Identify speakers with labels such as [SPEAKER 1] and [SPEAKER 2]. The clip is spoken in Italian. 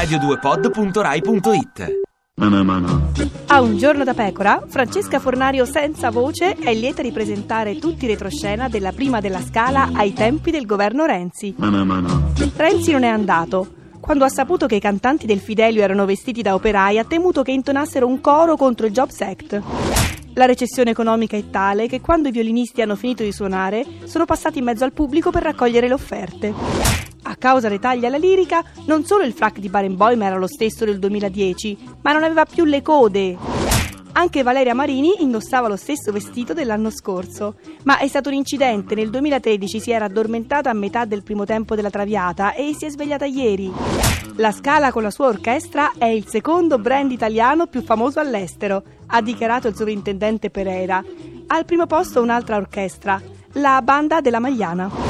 [SPEAKER 1] radio2pod.rai.it
[SPEAKER 2] A un giorno da pecora, Francesca Fornario senza voce è lieta di presentare tutti i retroscena della prima della Scala ai tempi del governo Renzi. Renzi non è andato. Quando ha saputo che i cantanti del Fidelio erano vestiti da operai, ha temuto che intonassero un coro contro il Jobs Act. La recessione economica è tale che quando i violinisti hanno finito di suonare, sono passati in mezzo al pubblico per raccogliere le offerte. A causa dei tagli alla lirica, non solo il frac di Barenboim era lo stesso del 2010, ma non aveva più le code. Anche Valeria Marini indossava lo stesso vestito dell'anno scorso, ma è stato un incidente. Nel 2013 si era addormentata a metà del primo tempo della Traviata e si è svegliata ieri. La Scala con la sua orchestra è il secondo brand italiano più famoso all'estero, ha dichiarato il sovrintendente Pereira. Al primo posto un'altra orchestra, la Banda della Magliana.